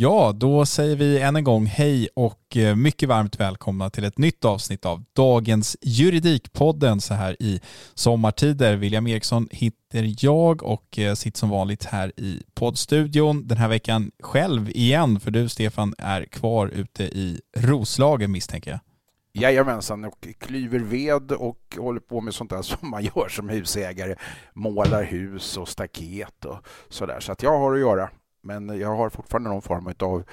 Ja, då säger vi än en gång hej och eh, mycket varmt välkomna till ett nytt avsnitt av dagens Juridikpodden så här i sommartider. William Eriksson heter jag och eh, sitter som vanligt här i poddstudion den här veckan själv igen för du Stefan är kvar ute i Roslagen misstänker jag. Jajamensan, och klyver ved och håller på med sånt där som man gör som husägare. Målar hus och staket och sådär. Så att jag har att göra. Men jag har fortfarande någon form av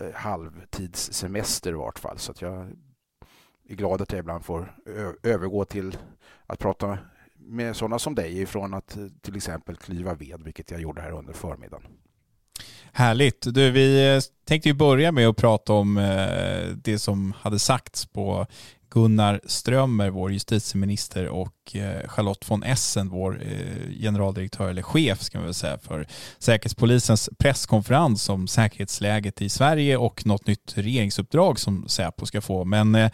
eh, halvtidssemester i vart fall. Så att jag är glad att jag ibland får övergå till att prata med sådana som dig ifrån att eh, till exempel klyva ved, vilket jag gjorde här under förmiddagen. Härligt. Du, vi eh, tänkte ju börja med att prata om det som hade sagts på Gunnar Strömmer, vår justitieminister, och eh, Charlotte von Essen, vår eh, generaldirektör, eller chef ska man väl säga, för Säkerhetspolisens presskonferens om säkerhetsläget i Sverige och något nytt regeringsuppdrag som Säpo ska få. Men eh,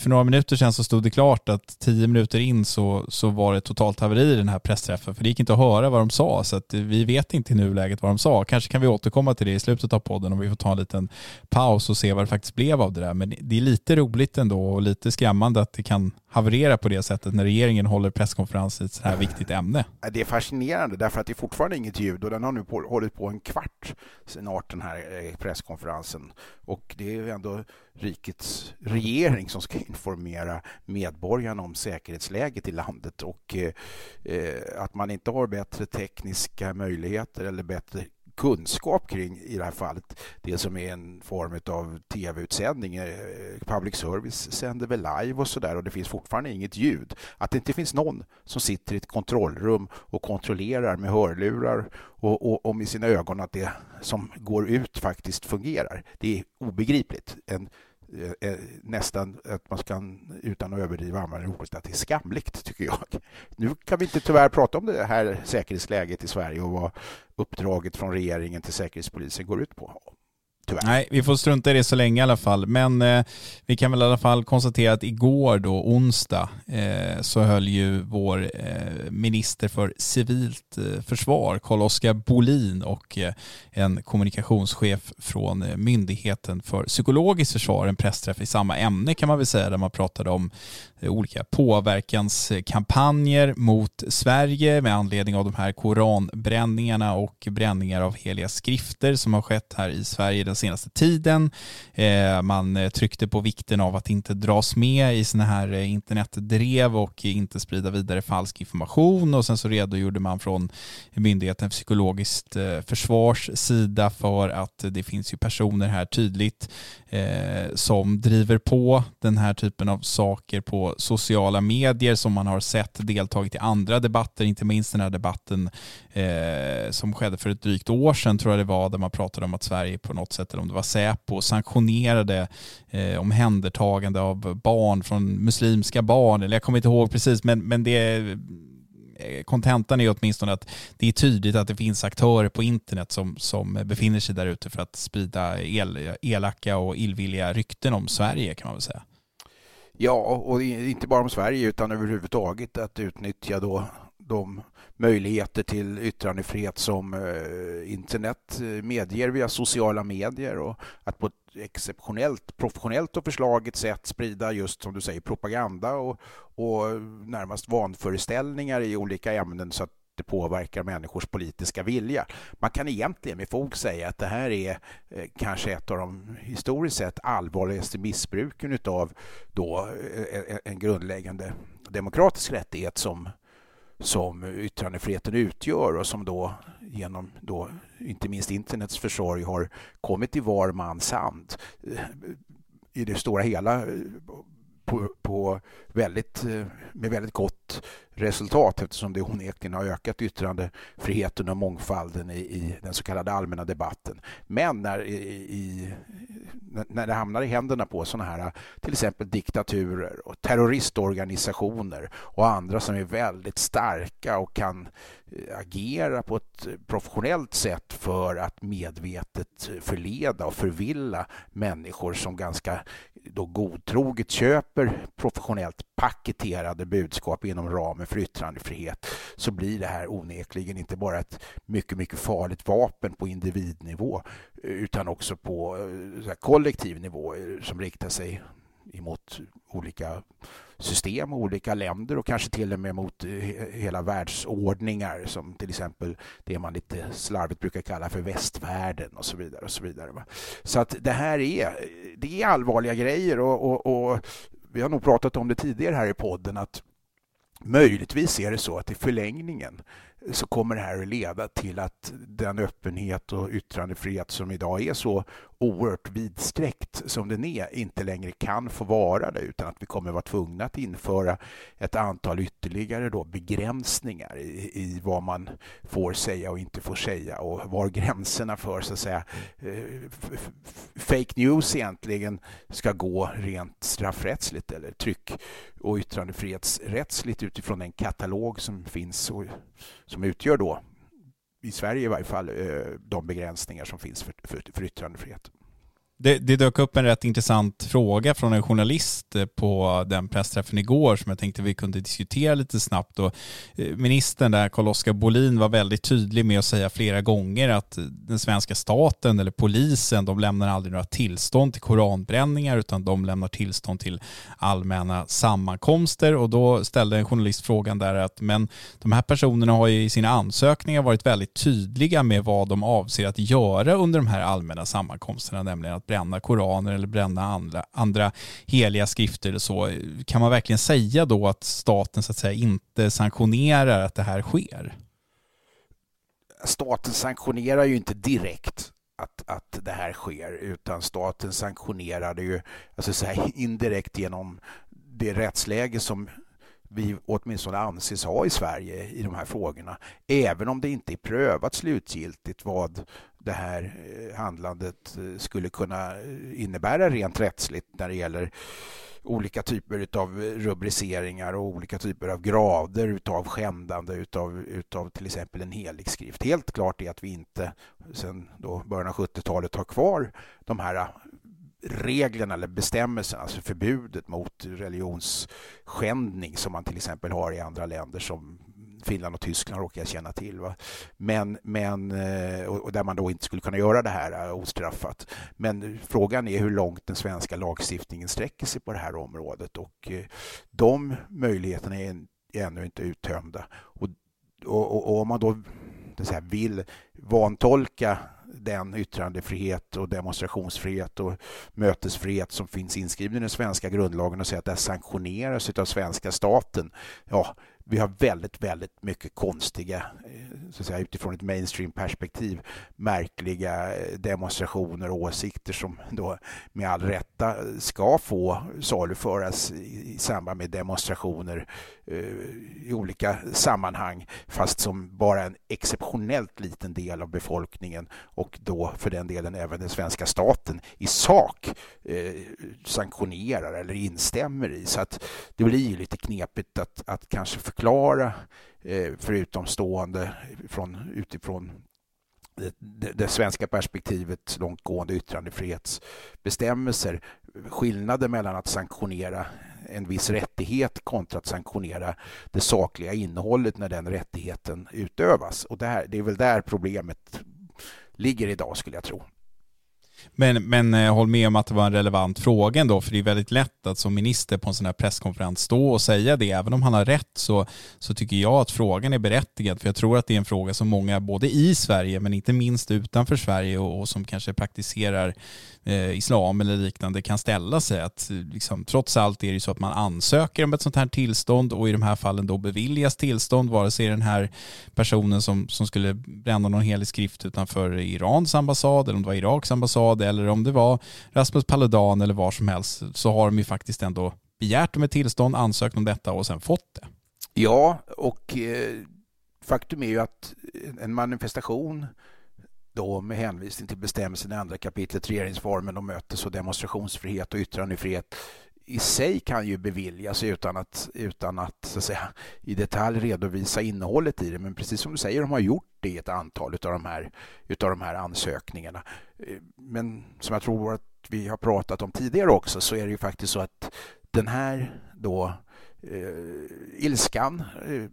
för några minuter sedan så stod det klart att tio minuter in så, så var det totalt haveri i den här pressträffen. För det gick inte att höra vad de sa. Så att vi vet inte i nuläget vad de sa. Kanske kan vi återkomma till det i slutet av podden om vi får ta en liten paus och se vad det faktiskt blev av det där. Men det är lite roligt ändå och lite skrämmande att det kan haverera på det sättet när regeringen håller presskonferens i ett så här viktigt ämne. Det är fascinerande därför att det är fortfarande inget ljud och den har nu på, hållit på en kvart snart den här eh, presskonferensen. Och det är ändå rikets regering som ska informera medborgarna om säkerhetsläget i landet och eh, eh, att man inte har bättre tekniska möjligheter eller bättre kunskap kring, i det här fallet, det som är en form av tv-utsändning. Eh, public service sänder väl live och sådär och det finns fortfarande inget ljud. Att det inte finns någon som sitter i ett kontrollrum och kontrollerar med hörlurar och, och, och med sina ögon att det som går ut faktiskt fungerar. Det är obegripligt. En Eh, eh, nästan att man kan, utan att överdriva, använda ordet att det är skamligt, tycker jag. Nu kan vi inte tyvärr prata om det här säkerhetsläget i Sverige och vad uppdraget från regeringen till Säkerhetspolisen går ut på. Tyvärr. Nej, vi får strunta i det så länge i alla fall. Men eh, vi kan väl i alla fall konstatera att igår då, onsdag, eh, så höll ju vår eh, minister för civilt eh, försvar, Carl-Oskar Bolin och eh, en kommunikationschef från eh, Myndigheten för psykologiskt försvar en pressträff i samma ämne kan man väl säga, där man pratade om Eh, olika påverkanskampanjer mot Sverige med anledning av de här koranbränningarna och bränningar av heliga skrifter som har skett här i Sverige den senaste tiden. Eh, man eh, tryckte på vikten av att inte dras med i sådana här internetdrev och inte sprida vidare falsk information och sen så redogjorde man från Myndigheten för psykologiskt försvars sida för att det finns ju personer här tydligt som driver på den här typen av saker på sociala medier som man har sett deltagit i andra debatter, inte minst den här debatten eh, som skedde för ett drygt år sedan tror jag det var, där man pratade om att Sverige på något sätt, eller om det var Säpo, sanktionerade eh, omhändertagande av barn från muslimska barn, eller jag kommer inte ihåg precis, men, men det eh, kontentan är åtminstone att det är tydligt att det finns aktörer på internet som, som befinner sig där ute för att sprida el, elaka och illvilliga rykten om Sverige kan man väl säga. Ja, och inte bara om Sverige utan överhuvudtaget att utnyttja då de möjligheter till yttrandefrihet som eh, internet eh, medger via sociala medier och att på ett exceptionellt, professionellt och förslaget sätt sprida just som du säger propaganda och, och närmast vanföreställningar i olika ämnen. Så att inte påverkar människors politiska vilja. Man kan egentligen med fog säga att det här är eh, kanske ett av de historiskt sett allvarligaste missbruken av då eh, eh, en grundläggande demokratisk rättighet som som yttrandefriheten utgör och som då genom då, inte minst internets försorg har kommit i var mans hand. Eh, I det stora hela eh, på, på väldigt, eh, med väldigt gott resultat eftersom det onekligen har ökat yttrandefriheten och mångfalden i, i den så kallade allmänna debatten. Men när, i, när det hamnar i händerna på sådana här till exempel diktaturer och terroristorganisationer och andra som är väldigt starka och kan eh, agera på ett professionellt sätt för att medvetet förleda och förvilla människor som ganska då godtroget köper professionellt paketerade budskap inom ramen för yttrandefrihet så blir det här onekligen inte bara ett mycket, mycket farligt vapen på individnivå eh, utan också på eh, kollektiv nivå eh, som riktar sig emot olika system och olika länder och kanske till och med mot eh, hela världsordningar som till exempel det man lite slarvigt brukar kalla för västvärlden och så vidare. och Så vidare. Så att det här är, det är allvarliga grejer och, och, och vi har nog pratat om det tidigare här i podden att möjligtvis är det så att i förlängningen så kommer det här att leda till att den öppenhet och yttrandefrihet som idag är så oerhört vidsträckt som den är inte längre kan få vara det utan att vi kommer vara tvungna att införa ett antal ytterligare då begränsningar i, i vad man får säga och inte får säga och var gränserna för så att säga eh, fake news egentligen ska gå rent straffrättsligt eller tryck och yttrandefrihetsrättsligt utifrån den katalog som finns och som utgör då i Sverige i varje fall, eh, de begränsningar som finns för, för, för yttrandefrihet. Det, det dök upp en rätt intressant fråga från en journalist eh, på den pressträffen igår som jag tänkte vi kunde diskutera lite snabbt. Och eh, ministern där, Carl-Oskar Bolin, var väldigt tydlig med att säga flera gånger att eh, den svenska staten eller polisen, de lämnar aldrig några tillstånd till koranbränningar utan de lämnar tillstånd till allmänna sammankomster. Och då ställde en journalist frågan där att men de här personerna har ju i sina ansökningar varit väldigt tydliga med vad de avser att göra under de här allmänna sammankomsterna, nämligen att bränna koraner eller bränna andra, andra heliga skrifter eller så. Kan man verkligen säga då att staten så att säga inte sanktionerar att det här sker? Staten sanktionerar ju inte direkt att, att det här sker utan staten sanktionerar det ju alltså så här, indirekt genom det rättsläge som vi åtminstone anses ha i Sverige i de här frågorna. Även om det inte är prövat slutgiltigt vad det här eh, handlandet eh, skulle kunna eh, innebära rent rättsligt när det gäller olika typer av rubriceringar och olika typer av grader utav skändande utav, utav till exempel en helig skrift. Helt klart är att vi inte sedan början av 70-talet har kvar de här reglerna eller bestämmelserna, alltså förbudet mot religionsskändning som man till exempel har i andra länder som Finland och Tyskland råkar jag känna till. Va? Men, men, eh, och där man då inte skulle kunna göra det här eh, ostraffat. Men frågan är hur långt den svenska lagstiftningen sträcker sig på det här området och eh, de möjligheterna är ännu inte uttömda. Och, och, och om man då vill vantolka den yttrandefrihet och demonstrationsfrihet och mötesfrihet som finns inskriven i den svenska grundlagen och säga att det sanktioneras av svenska staten. Ja, vi har väldigt, väldigt mycket konstiga, eh, så att säga, utifrån ett mainstream-perspektiv, märkliga eh, demonstrationer och åsikter som då med all rätta ska få saluföras i samband med demonstrationer eh, Eh, i olika sammanhang, fast som bara en exceptionellt liten del av befolkningen och då för den delen även den svenska staten i sak eh, sanktionerar eller instämmer i. Så att det blir ju lite knepigt att, att kanske förklara eh, för utomstående från, utifrån det, det, svenska perspektivet långtgående yttrandefrihetsbestämmelser. Skillnaden mellan att sanktionera en viss rättighet kontra att sanktionera det sakliga innehållet när den rättigheten utövas. Och det, här, det är väl där problemet ligger idag skulle jag tro. Men, men eh, håll med om att det var en relevant fråga ändå, för det är väldigt lätt att som minister på en sån här presskonferens stå och säga det. Även om han har rätt så, så tycker jag att frågan är berättigad, för jag tror att det är en fråga som många, både i Sverige men inte minst utanför Sverige och, och som kanske praktiserar eh, islam eller liknande kan ställa sig. Att, eh, liksom, trots allt är det ju så att man ansöker om ett sånt här tillstånd och i de här fallen då beviljas tillstånd, vare sig den här personen som, som skulle bränna någon helig skrift utanför Irans ambassad eller om det var Iraks ambassad eller om det var Rasmus Paludan eller var som helst så har de ju faktiskt ändå begärt om ett tillstånd, ansökt om detta och sen fått det. Ja, och eh, faktum är ju att en manifestation då med hänvisning till bestämmelsen i andra kapitlet regeringsformen om mötes och demonstrationsfrihet och yttrandefrihet i sig kan ju beviljas utan att, utan att, så att säga, i detalj redovisa innehållet i det. Men precis som du säger, de har gjort det i ett antal av de här, utav de här ansökningarna. Men som jag tror att vi har pratat om tidigare också så är det ju faktiskt så att den här då eh, ilskan eh,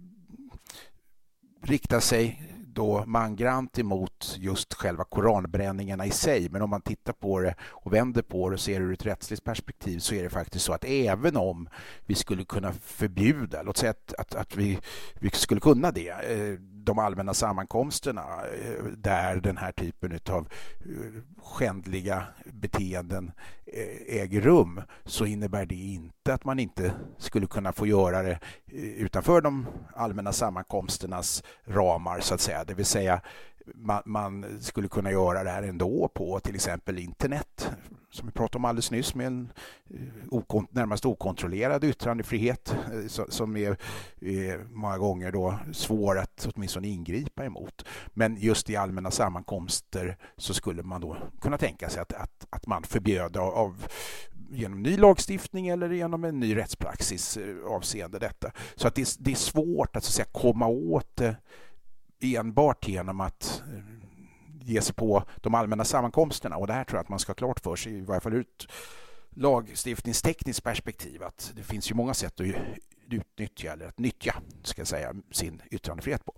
riktar sig då mangrant emot just själva koranbränningarna i sig. Men om man tittar på det och vänder på det och ser det ur ett rättsligt perspektiv så är det faktiskt så att även om vi skulle kunna förbjuda, låt säga att, att, att vi, vi skulle kunna det, eh, de allmänna sammankomsterna eh, där den här typen av eh, skändliga beteenden eh, äger rum så innebär det inte att man inte skulle kunna få göra det utanför de allmänna sammankomsternas ramar så att säga. Det vill säga man, man, skulle kunna göra det här ändå på till exempel internet som vi pratade om alldeles nyss med en eh, okon, närmast okontrollerad yttrandefrihet eh, som är, är många gånger då svår att åtminstone ingripa emot. Men just i allmänna sammankomster så skulle man då kunna tänka sig att, att, att man förbjöd av genom ny lagstiftning eller genom en ny rättspraxis eh, avseende detta. Så att det, är, det är svårt att, så att säga, komma åt det enbart genom att ges ge sig på de allmänna sammankomsterna. Och det här tror jag att man ska ha klart för sig, i varje fall ur ett lagstiftningstekniskt perspektiv, att det finns ju många sätt att utnyttja, eller att nyttja, ska jag säga, sin yttrandefrihet på.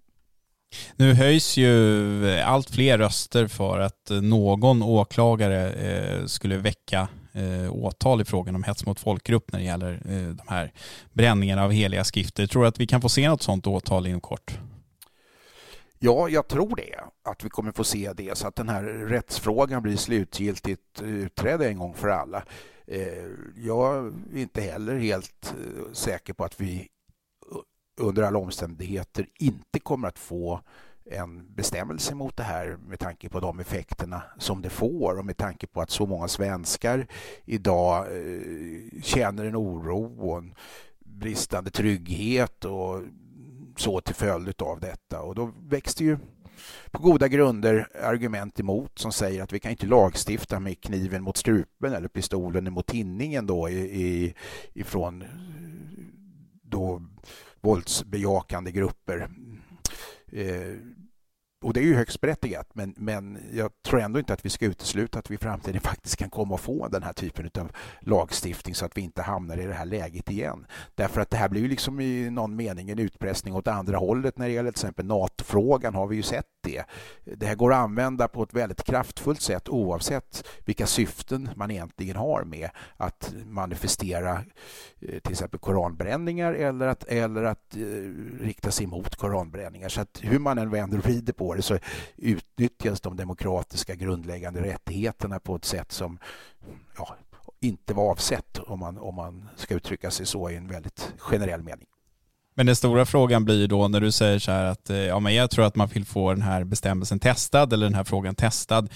Nu höjs ju allt fler röster för att någon åklagare eh, skulle väcka eh, åtal i frågan om hets mot folkgrupp när det gäller eh, de här bränningarna av heliga skrifter. Tror du att vi kan få se något sådant åtal inom kort? Ja, jag tror det. Att vi kommer få se det så att den här rättsfrågan blir slutgiltigt eh, utredd en gång för alla. Eh, jag är inte heller helt eh, säker på att vi under alla omständigheter inte kommer att få en bestämmelse mot det här med tanke på de effekterna som det får och med tanke på att så många svenskar idag känner en oro och en bristande trygghet och så till följd av detta. Och då växte ju på goda grunder argument emot som säger att vi kan inte lagstifta med kniven mot strupen eller pistolen mot tinningen då i, i, ifrån då våldsbejakande grupper. Eh, och det är ju högst berättigat, men, men jag tror ändå inte att vi ska utesluta att vi i framtiden faktiskt kan komma att få den här typen av lagstiftning så att vi inte hamnar i det här läget igen. Därför att det här blir ju liksom i någon mening en utpressning åt andra hållet när det gäller till exempel NATO-frågan har vi ju sett det. Det här går att använda på ett väldigt kraftfullt sätt oavsett vilka syften man egentligen har med att manifestera eh, till exempel koranbränningar eller att, eller att eh, rikta sig mot koranbränningar. Så att hur man än vänder och vrider på på så utnyttjas de demokratiska grundläggande rättigheterna på ett sätt som ja, inte var avsett om man, om man ska uttrycka sig så i en väldigt generell mening. Men den stora frågan blir då när du säger så här att eh, ja, men jag tror att man vill få den här bestämmelsen testad eller den här frågan testad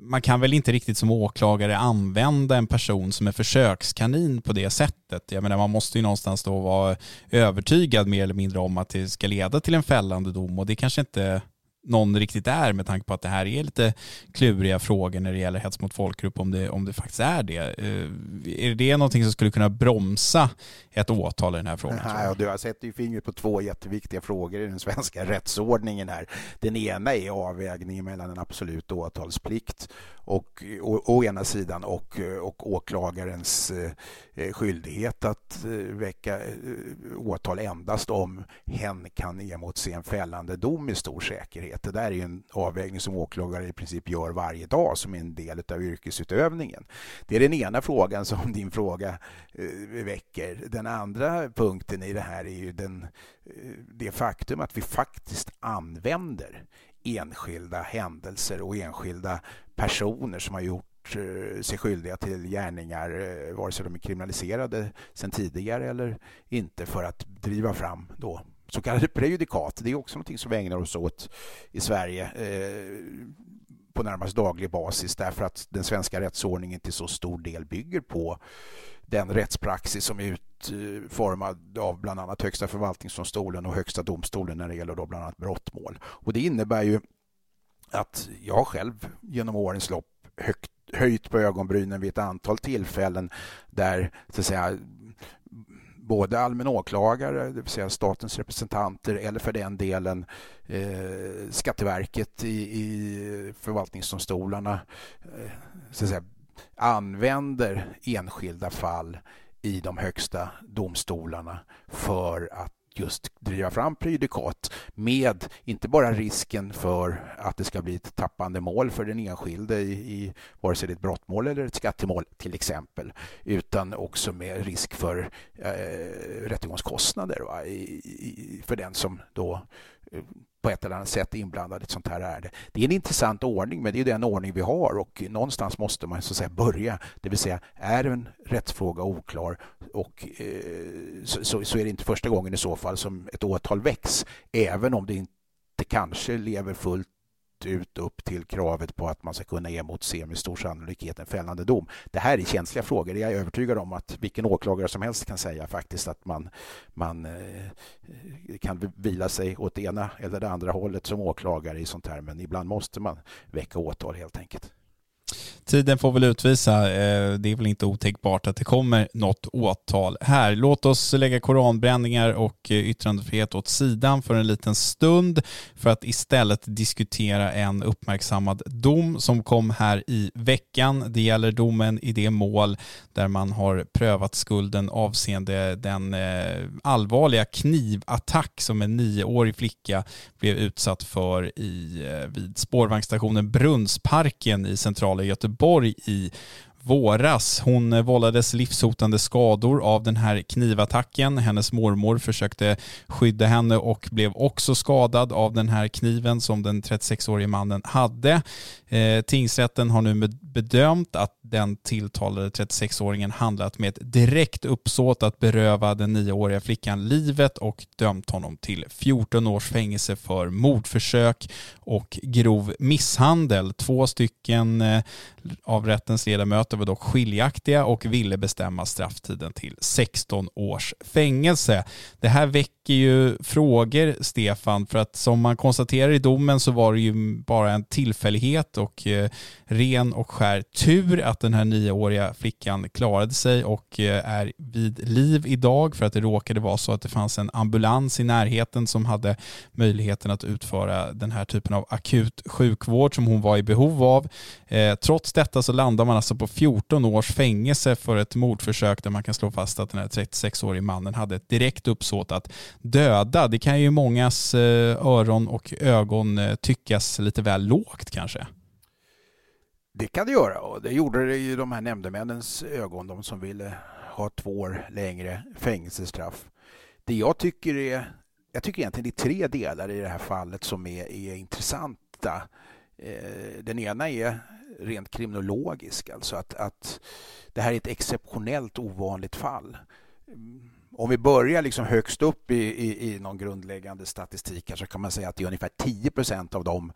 man kan väl inte riktigt som åklagare använda en person som är försökskanin på det sättet. Jag menar, man måste ju någonstans då vara övertygad mer eller mindre om att det ska leda till en fällande dom och det kanske inte någon riktigt är med tanke på att det här är lite kluriga frågor när det gäller hets mot folkgrupp om det, om det faktiskt är det. Eh, är det någonting som skulle kunna bromsa ett åtal i den här frågan? Och du har sett ju fingret på två jätteviktiga frågor i den svenska rättsordningen här. Den ena är avvägningen mellan en absolut åtalsplikt och, å, å ena sidan och, och åklagarens eh, skyldighet att eh, väcka åtal endast om hen kan emotse en fällande dom med stor säkerhet. Det där är ju en avvägning som åklagare i princip gör varje dag som en del av yrkesutövningen. Det är den ena frågan som din fråga eh, väcker. Den andra punkten i det här är ju den, eh, det faktum att vi faktiskt använder enskilda händelser och enskilda personer som har gjort eh, sig skyldiga till gärningar, vare sig de är kriminaliserade sedan tidigare eller inte, för att driva fram då så kallade prejudikat. Det är också något som vi ägnar oss åt i Sverige eh, på närmast daglig basis därför att den svenska rättsordningen till så stor del bygger på den rättspraxis som är utformad av bland annat Högsta förvaltningsdomstolen och Högsta domstolen när det gäller då bland annat brottmål. Och det innebär ju att jag själv genom årens lopp högt, höjt på ögonbrynen vid ett antal tillfällen där så att säga, både allmän åklagare, det vill säga statens representanter eller för den delen eh, Skatteverket i, i förvaltningsdomstolarna eh, så att säga, använder enskilda fall i de högsta domstolarna för att just driva fram prejudikat med inte bara risken för att det ska bli ett tappande mål för den enskilde i, i vare sig det är ett brottmål eller ett skattemål till exempel utan också med risk för eh, rättegångskostnader va, i, i, för den som då eh, på ett eller annat sätt inblandad i ett sånt här ärende. Det är en intressant ordning, men det är den ordning vi har och någonstans måste man så att säga börja. Det vill säga, är en rättsfråga oklar och eh, så, så, är det inte första gången i så fall som ett åtal väcks, även om det inte kanske lever fullt ut upp till kravet på att man ska kunna emotse med stor sannolikhet en fällande dom. Det här är känsliga frågor. Jag är övertygad om att vilken åklagare som helst kan säga faktiskt att man, man eh, kan vila sig åt det ena eller det andra hållet som åklagare i sånt här. Men ibland måste man väcka åtal helt enkelt. Tiden får väl utvisa. Eh, det är väl inte otänkbart att det kommer något åtal här. Låt oss lägga koranbränningar och eh, yttrandefrihet åt sidan för en liten stund för att istället diskutera en uppmärksammad dom som kom här i veckan. Det gäller domen i det mål där man har prövat skulden avseende den eh, allvarliga knivattack som en nioårig flicka blev utsatt för i, vid spårvagnsstationen Brunnsparken i centrala Göteborg i våras. Hon eh, vållades livshotande skador av den här knivattacken. Hennes mormor försökte skydda henne och blev också skadad av den här kniven som den 36-årige mannen hade. Eh, tingsrätten har nu bedömt att den tilltalade 36-åringen handlat med ett direkt uppsåt att beröva den nioåriga flickan livet och dömt honom till 14 års fängelse för mordförsök och grov misshandel. Två stycken eh, av rättens ledamöter var dock skiljaktiga och ville bestämma strafftiden till 16 års fängelse. Det här väcker ju frågor, Stefan, för att som man konstaterar i domen så var det ju bara en tillfällighet och eh, ren och skär tur att den här nioåriga flickan klarade sig och eh, är vid liv idag för att det råkade vara så att det fanns en ambulans i närheten som hade möjligheten att utföra den här typen av akut sjukvård som hon var i behov av. Eh, trots detta så landar man alltså på 14 14 års fängelse för ett mordförsök där man kan slå fast att den här 36-årige mannen hade ett direkt uppsåt att döda. Det kan ju mångas eh, öron och ögon eh, tyckas lite väl lågt kanske. Det kan det göra och det gjorde det i de här nämndemännens ögon, de som ville ha två år längre fängelsestraff. Det jag tycker är jag tycker egentligen det är tre delar i det här fallet som är, är intressanta. Eh, den ena är rent kriminologisk, alltså att, att det här är ett exceptionellt ovanligt fall. Om vi börjar liksom högst upp i, i, i någon grundläggande statistik så kan man säga att det är ungefär 10 procent av de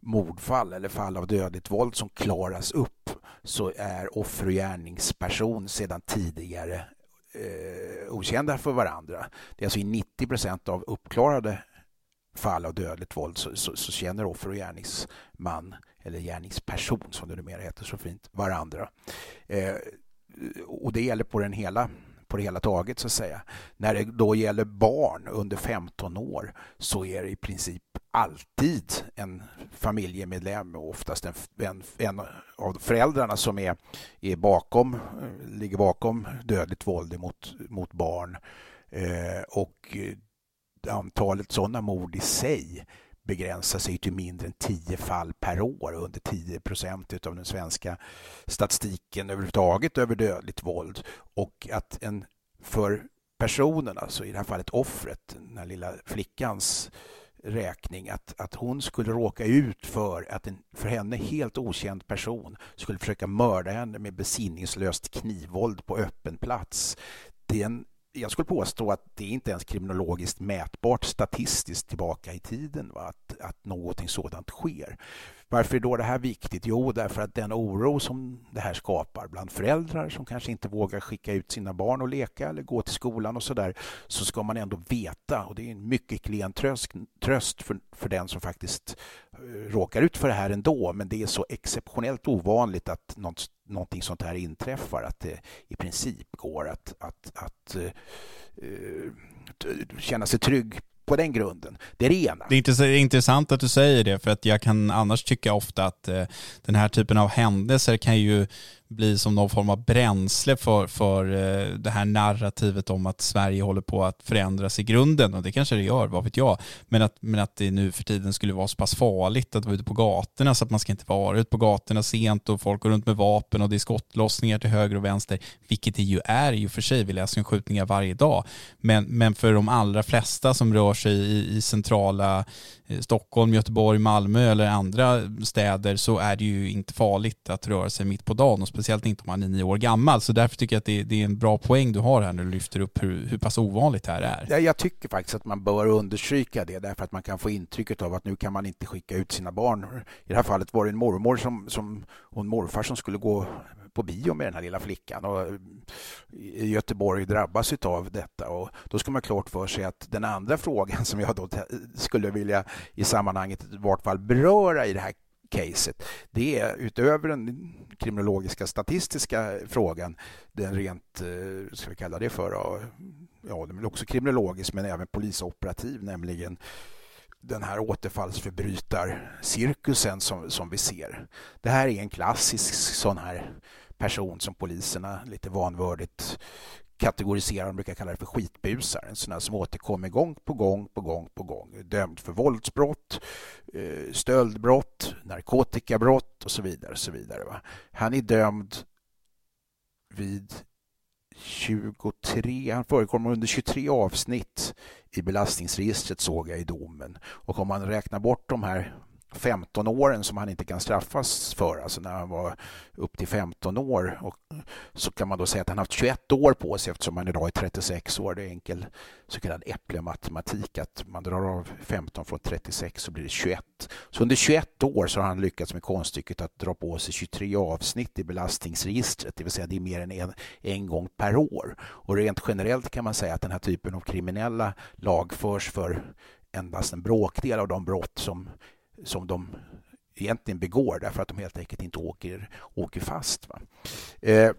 mordfall eller fall av dödligt våld som klaras upp så är offer och gärningsperson sedan tidigare eh, okända för varandra. Det är alltså i 90 procent av uppklarade fall av dödligt våld så, så, så, känner offer och gärningsman eller gärningsperson som det numera heter så fint varandra. Eh, och det gäller på den hela på det hela taget så att säga. När det då gäller barn under 15 år så är det i princip alltid en familjemedlem och oftast en, en, en av föräldrarna som är, är bakom, ligger bakom dödligt våld mot, mot barn. Eh, och antalet sådana mord i sig begränsar sig till mindre än 10 fall per år under 10 procent av den svenska statistiken överhuvudtaget över dödligt våld. Och att en för personen, alltså i det här fallet offret, den här lilla flickans räkning att, att hon skulle råka ut för att en för henne helt okänd person skulle försöka mörda henne med besinningslöst knivvåld på öppen plats. Den jag skulle påstå att det inte ens kriminologiskt mätbart statistiskt tillbaka i tiden va? Att, att någonting sådant sker. Varför är då det här viktigt? Jo, därför att den oro som det här skapar bland föräldrar som kanske inte vågar skicka ut sina barn och leka eller gå till skolan och så där, så ska man ändå veta, och det är en mycket klen tröst, tröst för, för den som faktiskt eh, råkar ut för det här ändå, men det är så exceptionellt ovanligt att något, någonting sånt här inträffar, att det i princip går att, att, att uh, känna sig trygg på den grunden. Det är det ena. Det är intressant att du säger det för att jag kan annars tycka ofta att eh, den här typen av händelser kan ju bli som någon form av bränsle för, för eh, det här narrativet om att Sverige håller på att förändras i grunden och det kanske det gör, vad vet jag. Men att, men att det nu för tiden skulle vara så pass farligt att vara ute på gatorna så att man ska inte vara ute på gatorna sent och folk går runt med vapen och det är skottlossningar till höger och vänster, vilket det ju är i och för sig. Vi läser ju skjutningar varje dag. Men, men för de allra flesta som rör sig i, i centrala Eh, Stockholm, Göteborg, Malmö eller andra städer så är det ju inte farligt att röra sig mitt på dagen och speciellt inte om man är nio år gammal. Så därför tycker jag att det, det är en bra poäng du har här när du lyfter upp hur, hur pass ovanligt det här är. Ja, jag tycker faktiskt att man bör understryka det därför att man kan få intrycket av att nu kan man inte skicka ut sina barn. I det här fallet var det en mormor som, som och en morfar som skulle gå på bio med den här lilla flickan och eh, Göteborg drabbas av detta. Och då ska man klart för sig att den andra frågan som jag då skulle vilja i sammanhanget i vart fall beröra i det här caset, det är utöver den kriminologiska statistiska frågan, den rent, eh, ska vi kalla det för, ja, den är också kriminologisk men även polisoperativ, nämligen den här återfallsförbrytarcirkusen som, som vi ser. Det här är en klassisk sån här person som poliserna lite vanvördigt kategoriserar, de brukar kalla det för skitbusar. En sån här som återkommer gång på gång på gång på gång. Dömd för våldsbrott, eh, stöldbrott, narkotikabrott och så vidare. Och så vidare va? Han är dömd vid 23, han förekommer under 23 avsnitt i belastningsregistret såg jag i domen. Och om man räknar bort de här 15 åren som han inte kan straffas för, alltså när han var upp till 15 år. Och så kan man då säga att han haft 21 år på sig eftersom han idag är 36 år. Det är enkel så kallad äpplematematik att man drar av 15 från 36 så blir det 21. Så under 21 år så har han lyckats med konststycket att dra på sig 23 avsnitt i belastningsregistret, det vill säga det är mer än en, en gång per år. Och rent generellt kan man säga att den här typen av kriminella lagförs för endast en bråkdel av de brott som som de egentligen begår därför att de helt enkelt inte åker, åker fast. Eh,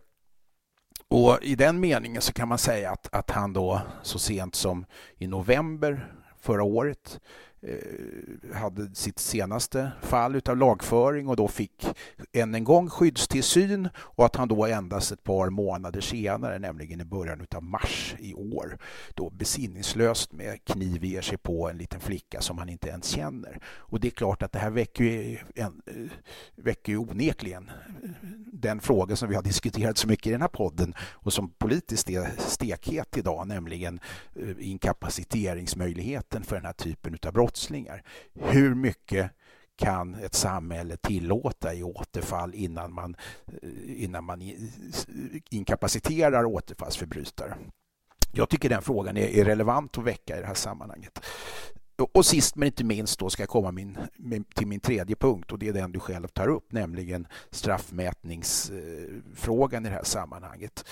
och I den meningen så kan man säga att, att han då så sent som i november förra året Eh, hade sitt senaste fall utav lagföring och då fick än en gång skyddstillsyn och att han då endast ett par månader senare, nämligen i början utav mars i år, då besinningslöst med kniv ger sig på en liten flicka som han inte ens känner. Och det är klart att det här väcker ju, en, eh, väcker ju onekligen eh, den fråga som vi har diskuterat så mycket i den här podden och som politiskt är stekhet idag, nämligen inkapaciteringsmöjligheten för den här typen av brottslingar. Hur mycket kan ett samhälle tillåta i återfall innan man, eh, innan man inkapaciterar återfallsförbrytare? Jag tycker den frågan är relevant att väcka i det här sammanhanget. Och sist men inte minst då ska jag komma min, till min tredje punkt och det är den du själv tar upp, nämligen straffmätningsfrågan i det här sammanhanget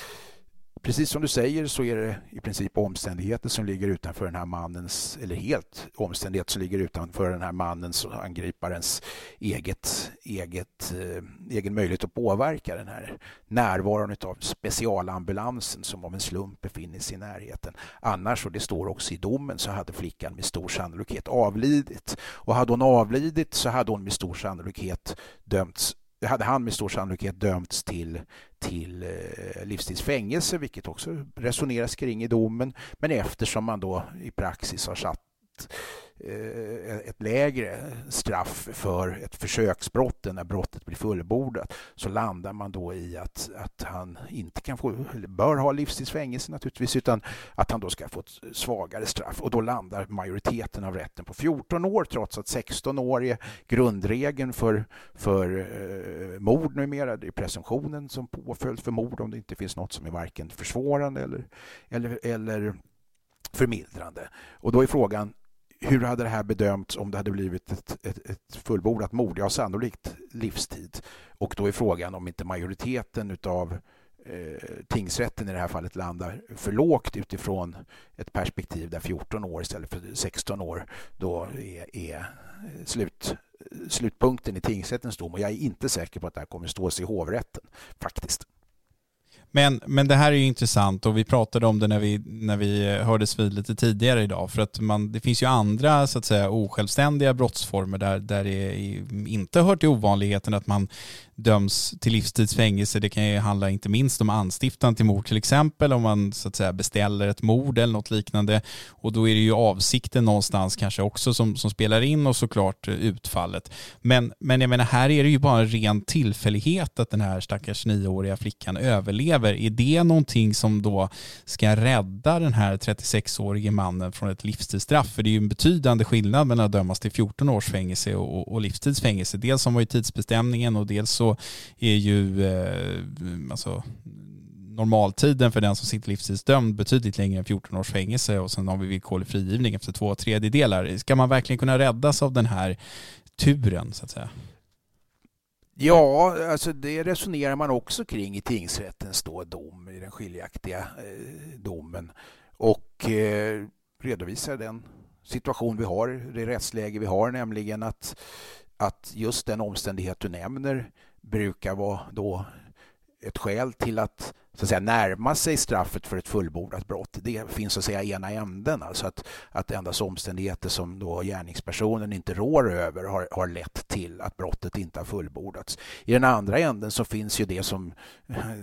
precis som du säger så är det i princip omständigheter som ligger utanför den här mannens, eller helt omständigheter som ligger utanför den här mannens och angriparens eget, eget, eh, egen möjlighet att påverka den här närvaron av specialambulansen som av en slump befinner sig i närheten. Annars, och det står också i domen, så hade flickan med stor sannolikhet avlidit. Och hade hon avlidit så hade hon med stor sannolikhet dömts hade han med stor sannolikhet dömts till, till eh, livstidsfängelse, vilket också resoneras kring i domen. Men eftersom man då i praxis har satt Eh, ett lägre straff för ett försöksbrott än när brottet blir fullbordat så landar man då i att, att han inte kan få, bör ha livstidsfängelse naturligtvis, utan att han då ska få ett svagare straff. Och då landar majoriteten av rätten på 14 år trots att 16 år är grundregeln för, för eh, mord numera. Det är presumtionen som påföljd för mord om det inte finns något som är varken försvårande eller, eller, eller förmildrande. Och då är frågan, hur hade det här bedömts om det hade blivit ett, ett, ett fullbordat mord? Ja, sannolikt livstid. Och då är frågan om inte majoriteten av eh, tingsrätten i det här fallet landar för lågt utifrån ett perspektiv där 14 år istället för 16 år då är, är slut, slutpunkten i tingsrättens dom. Och jag är inte säker på att det här kommer stå sig i hovrätten, faktiskt. Men, men det här är ju intressant och vi pratade om det när vi, när vi eh, hördes vid lite tidigare idag. För att man, det finns ju andra så att säga osjälvständiga brottsformer där, där det inte hör till ovanligheten att man döms till livstidsfängelse. Det kan ju handla inte minst om anstiftan till mord till exempel om man så att säga beställer ett mord eller något liknande. Och då är det ju avsikten någonstans kanske också som, som spelar in och såklart utfallet. Men, men jag menar här är det ju bara en ren tillfällighet att den här stackars nioåriga flickan överlever. Är det någonting som då ska rädda den här 36-årige mannen från ett livstidsstraff? För det är ju en betydande skillnad mellan att dömas till 14 års fängelse och, och livstidsfängelse. Dels som var ju tidsbestämningen och dels så så är ju eh, alltså, normaltiden för den som sitter livstidsdömd betydligt längre än 14 års fängelse och sen har vi villkorlig frigivning efter två tredjedelar. Ska man verkligen kunna räddas av den här turen så att säga? Ja, alltså det resonerar man också kring i tingsrättens då dom, i den skiljaktiga eh, domen och eh, redovisar den situation vi har, det rättsläge vi har, nämligen att, att just den omständighet du nämner brukar vara då ett skäl till att, så att säga, närma sig straffet för ett fullbordat brott. Det finns så att säga ena änden, alltså att, att endast omständigheter som då gärningspersonen inte rår över har, har lett till att brottet inte har fullbordats. I den andra änden så finns ju det som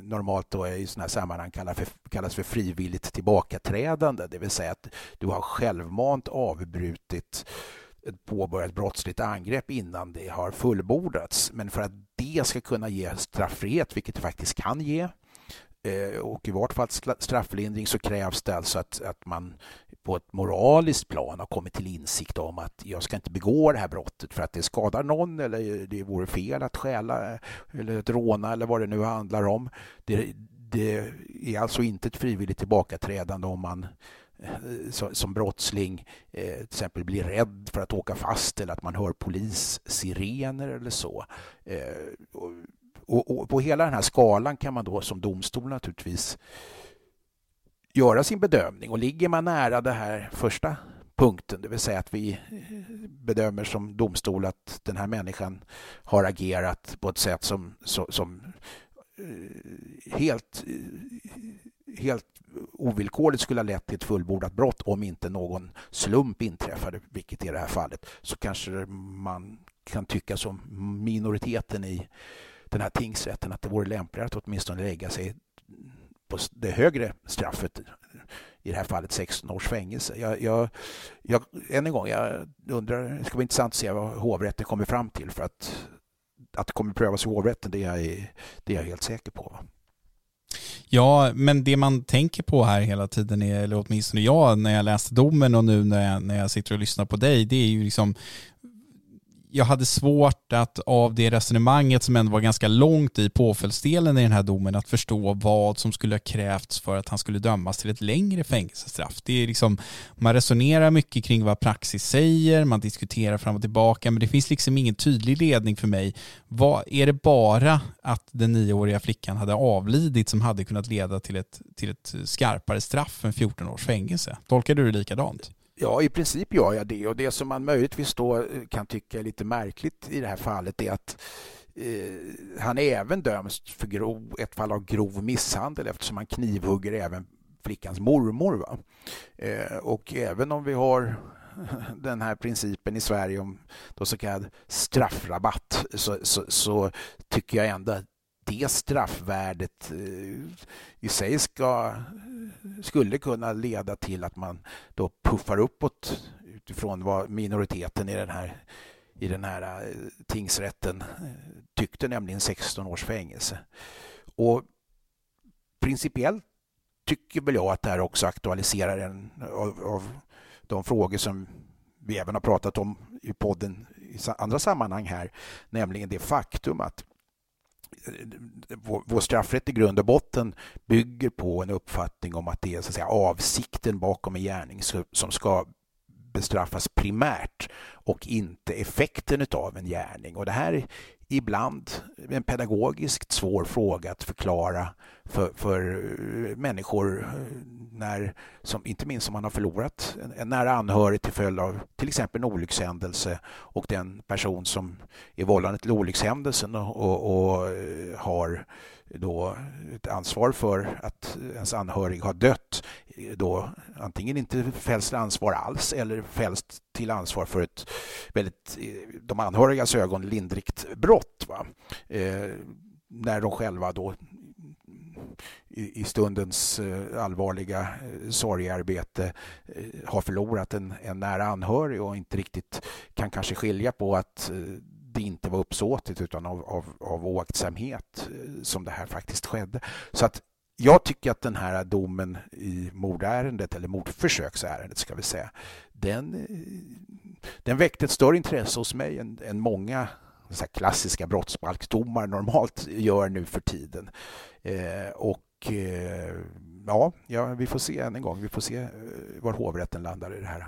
normalt då i sådana här sammanhang kallas för, kallas för frivilligt tillbakaträdande, det vill säga att du har självmant avbrutit ett påbörjat brottsligt angrepp innan det har fullbordats. Men för att det ska kunna ge straffrihet, vilket det faktiskt kan ge, eh, och i vart fall strafflindring så krävs det alltså att, att man på ett moraliskt plan har kommit till insikt om att jag ska inte begå det här brottet för att det skadar någon eller det vore fel att stjäla eh, eller att råna eller vad det nu handlar om. Det, det är alltså inte ett frivilligt tillbakaträdande om man Eh, som brottsling eh, till exempel blir rädd för att åka fast eller att man hör polissirener eller så. Eh, och, och, på hela den här skalan kan man då som domstol naturligtvis göra sin bedömning och ligger man nära det här första punkten, det vill säga att vi bedömer som domstol att den här människan har agerat på ett sätt som, som helt, helt ovillkorligt skulle ha lett till ett fullbordat brott om inte någon slump inträffade, vilket i det här fallet, så kanske man kan tycka som minoriteten i den här tingsrätten att det vore lämpligare att åtminstone lägga sig på det högre straffet, i det här fallet 16 års fängelse. Jag, jag, jag, än en gång, jag undrar, det ska bli intressant att se vad hovrätten kommer fram till för att, att det kommer prövas i hovrätten det är jag, det är jag helt säker på. Ja, men det man tänker på här hela tiden, är, eller åtminstone jag när jag läste domen och nu när jag, när jag sitter och lyssnar på dig, det är ju liksom jag hade svårt att av det resonemanget som ändå var ganska långt i påföljdsdelen i den här domen att förstå vad som skulle ha krävts för att han skulle dömas till ett längre fängelsestraff. Det är liksom, man resonerar mycket kring vad praxis säger, man diskuterar fram och tillbaka men det finns liksom ingen tydlig ledning för mig. Vad, är det bara att den nioåriga flickan hade avlidit som hade kunnat leda till ett, till ett skarpare straff än 14 års fängelse? Tolkar du det likadant? Ja, i princip gör jag det. Och det som man möjligtvis då eh, kan tycka är lite märkligt i det här fallet är att eh, han även döms för grov, ett fall av grov misshandel eftersom han knivhugger även flickans mormor. Va? Eh, och även om vi har den här principen i Sverige om då så kallad straffrabatt så, så, så tycker jag ändå att det straffvärdet eh, i sig ska, skulle kunna leda till att man då puffar uppåt utifrån vad minoriteten i den här, i den här eh, tingsrätten eh, tyckte, nämligen 16 års fängelse. Och principiellt tycker väl jag att det här också aktualiserar en av, av de frågor som vi även har pratat om i podden i andra sammanhang här, nämligen det faktum att vår straffrätt i grund och botten bygger på en uppfattning om att det är så att säga, avsikten bakom en gärning som ska bestraffas primärt och inte effekten av en gärning. Och det här ibland en pedagogiskt svår fråga att förklara för, för eh, människor eh, när, som, inte minst om man har förlorat en, en nära anhörig till följd av till exempel en olyckshändelse och den person som är vållande till olyckshändelsen och, och, och eh, har då ett ansvar för att ens anhörig har dött då antingen inte fälls till ansvar alls eller fälls till ansvar för ett väldigt, de anhörigas ögon, lindrigt brott. Va? Eh, när de själva då i, stundens eh, allvarliga eh, sorgearbete eh, har förlorat en, en nära anhörig och inte riktigt kan kanske skilja på att det inte var uppsåtligt utan av, av, av oaktsamhet eh, som det här faktiskt skedde. Så att jag tycker att den här domen i mordärendet, eller mordförsöksärendet ska vi säga, den, eh, den väckte ett större intresse hos mig än, än många så klassiska brottsbalksdomar normalt gör nu för tiden. Eh, och eh, ja, ja, vi får se än en gång. Vi får se eh, var hovrätten landar i det här.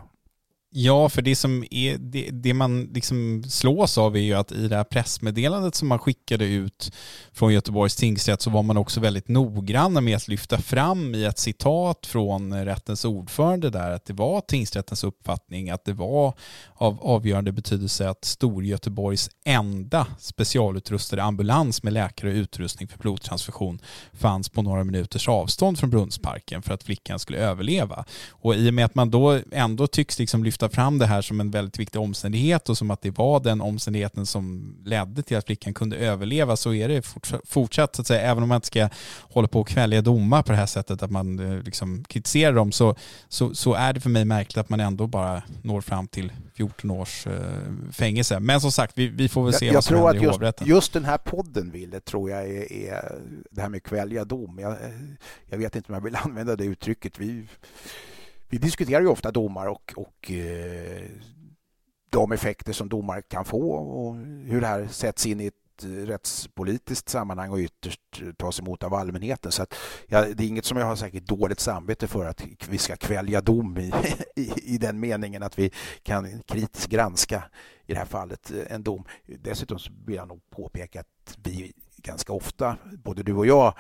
Ja, för det som är, det, det, man liksom slås av är ju att i det här pressmeddelandet som man skickade ut från Göteborgs tingsrätt så var man också väldigt noggranna med att lyfta fram i ett citat från rättens ordförande där att det var tingsrättens uppfattning att det var av avgörande betydelse att Storgöteborgs enda specialutrustade ambulans med läkare och utrustning för blodtransfusion fanns på några minuters avstånd från Brunnsparken för att flickan skulle överleva. Och i och med att man då ändå tycks liksom lyfta lyfta fram det här som en väldigt viktig omständighet och som att det var den omständigheten som ledde till att flickan kunde överleva så är det fortsatt, så att säga, även om man inte ska hålla på och kvälja domar på det här sättet att man eh, liksom kritiserar dem så, så, så är det för mig märkligt att man ändå bara når fram till 14 års eh, fängelse. Men som sagt, vi, vi får väl se jag, vad som händer i hovrätten. Just, just den här podden, Ville, tror jag är, är det här med kvälja dom. Jag, jag vet inte om jag vill använda det uttrycket. Vi, vi diskuterar ju ofta domar och, och eh, de effekter som domar kan få och hur det här sätts in i ett rättspolitiskt sammanhang och ytterst tas emot av allmänheten. Så att, ja, det är inget som jag har säkert dåligt samvete för att vi ska kvälja dom i, i, i den meningen att vi kan kritiskt granska i det här fallet en dom. Dessutom vill jag nog påpeka att vi ganska ofta, både du och jag,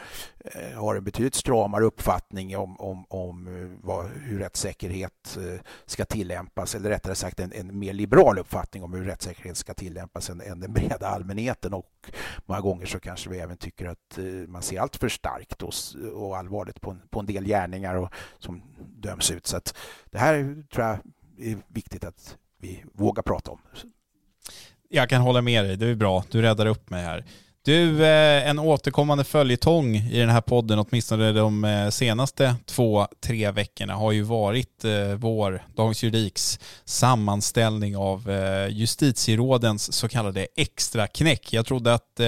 eh, har en betydligt stramare uppfattning om, om, om eh, vad, hur rättssäkerhet eh, ska tillämpas, eller rättare sagt en, en mer liberal uppfattning om hur rättssäkerhet ska tillämpas än, än den breda allmänheten. Och många gånger så kanske vi även tycker att man ser allt för starkt och, och allvarligt på en, på en del gärningar och, som döms ut. Så att det här tror jag är viktigt att vi vågar prata om. Jag kan hålla med dig, det är bra. Du räddar upp mig här. Du, eh, en återkommande följetong i den här podden, åtminstone de eh, senaste två, tre veckorna, har ju varit eh, vår, Dagens Juridiks, sammanställning av justitierådens så kallade extra knäck. Jag trodde att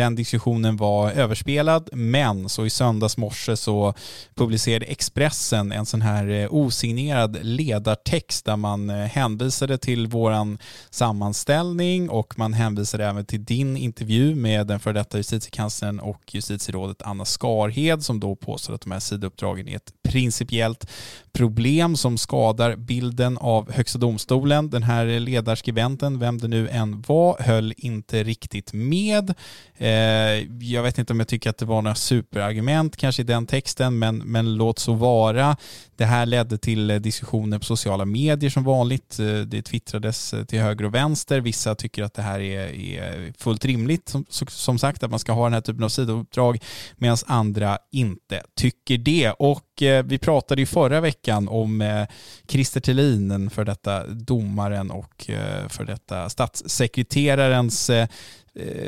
den diskussionen var överspelad, men så i söndags morse så publicerade Expressen en sån här eh, osignerad ledartext där man eh, hänvisade till våran sammanställning och man hänvisade även till din intervju med den före detta justitiekanslern och justitierådet Anna Skarhed som då påstår att de här sidouppdragen är ett principiellt problem som skadar bilden av Högsta domstolen. Den här ledarskribenten, vem det nu än var, höll inte riktigt med. Eh, jag vet inte om jag tycker att det var några superargument kanske i den texten, men, men låt så vara. Det här ledde till diskussioner på sociala medier som vanligt. Eh, det twittrades eh, till höger och vänster. Vissa tycker att det här är, är fullt rimligt, som, som sagt, att man ska ha den här typen av sidouppdrag, medan andra inte tycker det. Och Eh, vi pratade ju förra veckan om eh, Christer Thelin, för detta domaren och eh, för detta statssekreterarens eh,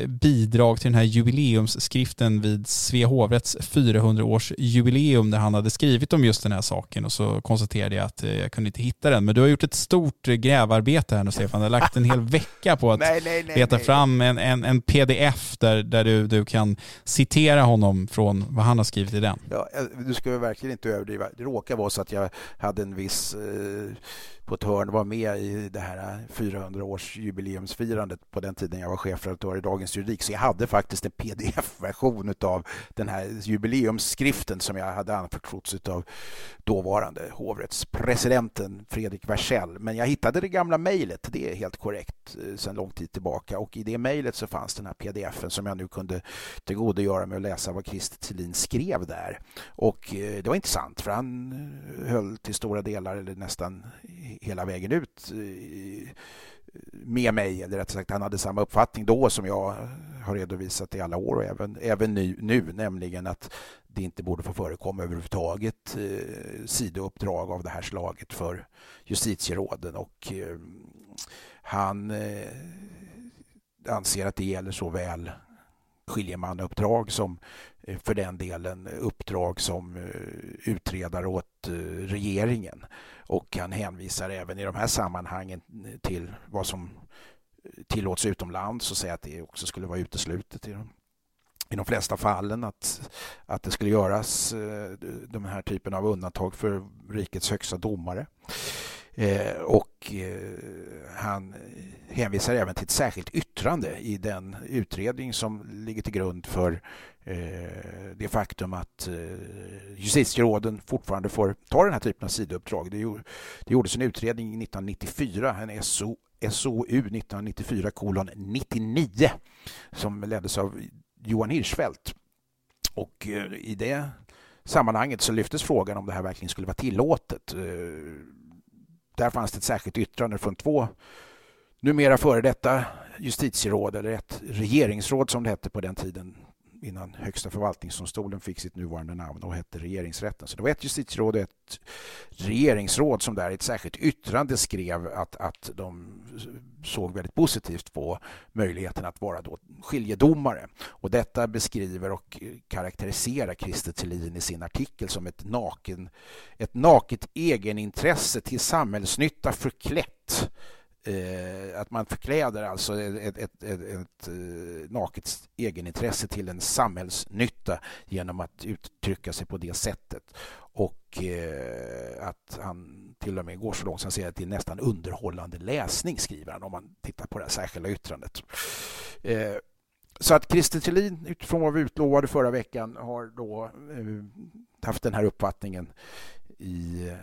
bidrag till den här jubileumsskriften vid Svea hovrätts 400-årsjubileum där han hade skrivit om just den här saken och så konstaterade jag att eh, jag kunde inte hitta den. Men du har gjort ett stort grävarbete här nu Stefan. Du har lagt en hel vecka på att nej, nej, nej, leta fram en, en, en, pdf där, där du, du kan citera honom från vad han har skrivit i den. Ja, eh, du ska verkligen inte överdriva. Det råkar vara så att jag hade en viss eh på hörn var med i det här 400-årsjubileumsfirandet på den tiden jag var chefredaktör i Dagens Juridik. Så jag hade faktiskt en pdf-version av den här jubileumsskriften som jag hade anförtrotts av dåvarande hovrättspresidenten Fredrik Wersäll. Men jag hittade det gamla mejlet, det är helt korrekt, eh, sedan lång tid tillbaka. Och i det mejlet så fanns den här pdf-en som jag nu kunde tillgodogöra mig och läsa vad Christer Thelin skrev där. Och eh, det var intressant för han eh, höll till stora delar, eller nästan hela vägen ut eh, med mig, eller rättare sagt han hade samma uppfattning då som jag har redovisat i alla år och även, även nu, nu, nämligen att det inte borde få förekomma överhuvudtaget eh, sidouppdrag av det här slaget för justitieråden. Och eh, han eh, anser att det gäller såväl skiljemannauppdrag som eh, för den delen uppdrag som eh, utredare åt eh, regeringen. Och han hänvisar även i de här sammanhangen till vad som tillåts utomlands och säger att det också skulle vara uteslutet i de, i de flesta fallen att, att det skulle göras de här typen av undantag för rikets högsta domare. Eh, och eh, han hänvisar även till ett särskilt yttrande i den utredning som ligger till grund för eh, det faktum att eh, justitieråden fortfarande får ta den här typen av sidouppdrag. Det, gjordes en utredning 1994, en SO, SOU 1994 kolon 99 som leddes av Johan Hirschfeldt. Och eh, i det sammanhanget så lyftes frågan om det här verkligen skulle vara tillåtet eh, där fanns det ett särskilt yttrande från två numera före detta justitieråd, eller ett regeringsråd som det hette på den tiden innan Högsta förvaltningsdomstolen fick sitt nuvarande namn och hette regeringsrätten. Så det var ett justitieråd och ett regeringsråd som där i ett särskilt yttrande skrev att, att de såg väldigt positivt på möjligheten att vara då skiljedomare. Och detta beskriver och karaktäriserar Christer Thelin i sin artikel som ett, naken, ett naket egenintresse till samhällsnytta förklätt Eh, att man förkläder alltså ett, ett, ett, ett eh, naket egenintresse till en samhällsnytta genom att uttrycka sig på det sättet. Och eh, att han till och med går så långt som att säga att det är nästan underhållande läsning, skriver han om man tittar på det här särskilda yttrandet. Eh, så att Christer Thelin, utifrån vad vi utlovade förra veckan, har då eh, haft den här uppfattningen i eh,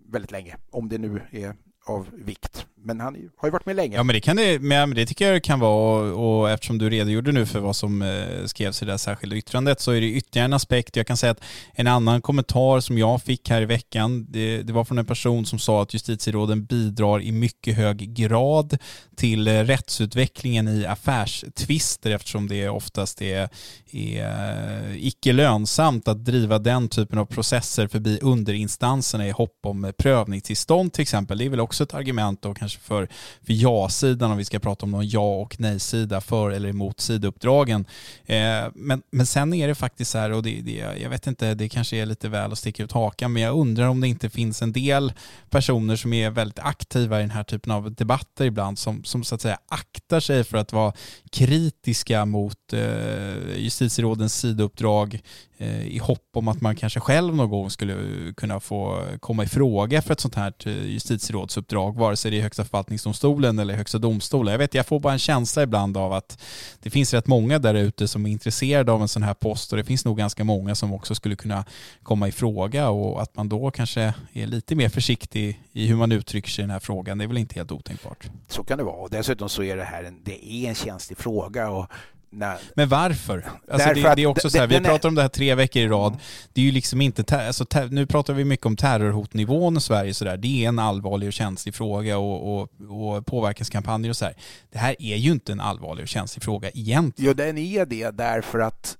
väldigt länge. Om det nu är av vikt. Men han har ju varit med länge. Ja men det, kan det, men det tycker jag kan vara och, och eftersom du redogjorde nu för vad som eh, skrevs i det här särskilda yttrandet så är det ytterligare en aspekt. Jag kan säga att en annan kommentar som jag fick här i veckan det, det var från en person som sa att justitieråden bidrar i mycket hög grad till eh, rättsutvecklingen i affärstvister eftersom det oftast är, är eh, icke lönsamt att driva den typen av processer förbi underinstanserna i hopp om prövningstillstånd till exempel. Det är väl också också ett argument då kanske för, för ja-sidan om vi ska prata om någon ja och nej-sida för eller emot sidouppdragen. Eh, men, men sen är det faktiskt så här och det, det, jag vet inte, det kanske är lite väl att sticka ut hakan men jag undrar om det inte finns en del personer som är väldigt aktiva i den här typen av debatter ibland som, som så att säga aktar sig för att vara kritiska mot eh, justitierådens sidouppdrag eh, i hopp om att man kanske själv någon gång skulle kunna få komma i fråga för ett sånt här eh, justitierådsuppdrag justitierådsuppdrag, vare sig det är Högsta förvaltningsdomstolen eller Högsta domstolen. Jag vet, jag får bara en känsla ibland av att det finns rätt många där ute som är intresserade av en sån här post och det finns nog ganska många som också skulle kunna komma i fråga och att man då kanske är lite mer försiktig i hur man uttrycker sig i den här frågan. Det är väl inte helt otänkbart. Så kan det vara och dessutom så är det här en, det är en känslig fråga och Nej. Men varför? Alltså det, det, är också så här, vi pratar om det här tre veckor i rad. Det är ju liksom inte, alltså, nu pratar vi mycket om terrorhotnivån i Sverige sådär. Det är en allvarlig och känslig fråga och, och, och påverkanskampanjer och så här. Det här är ju inte en allvarlig och känslig fråga egentligen. Jo, den är det därför att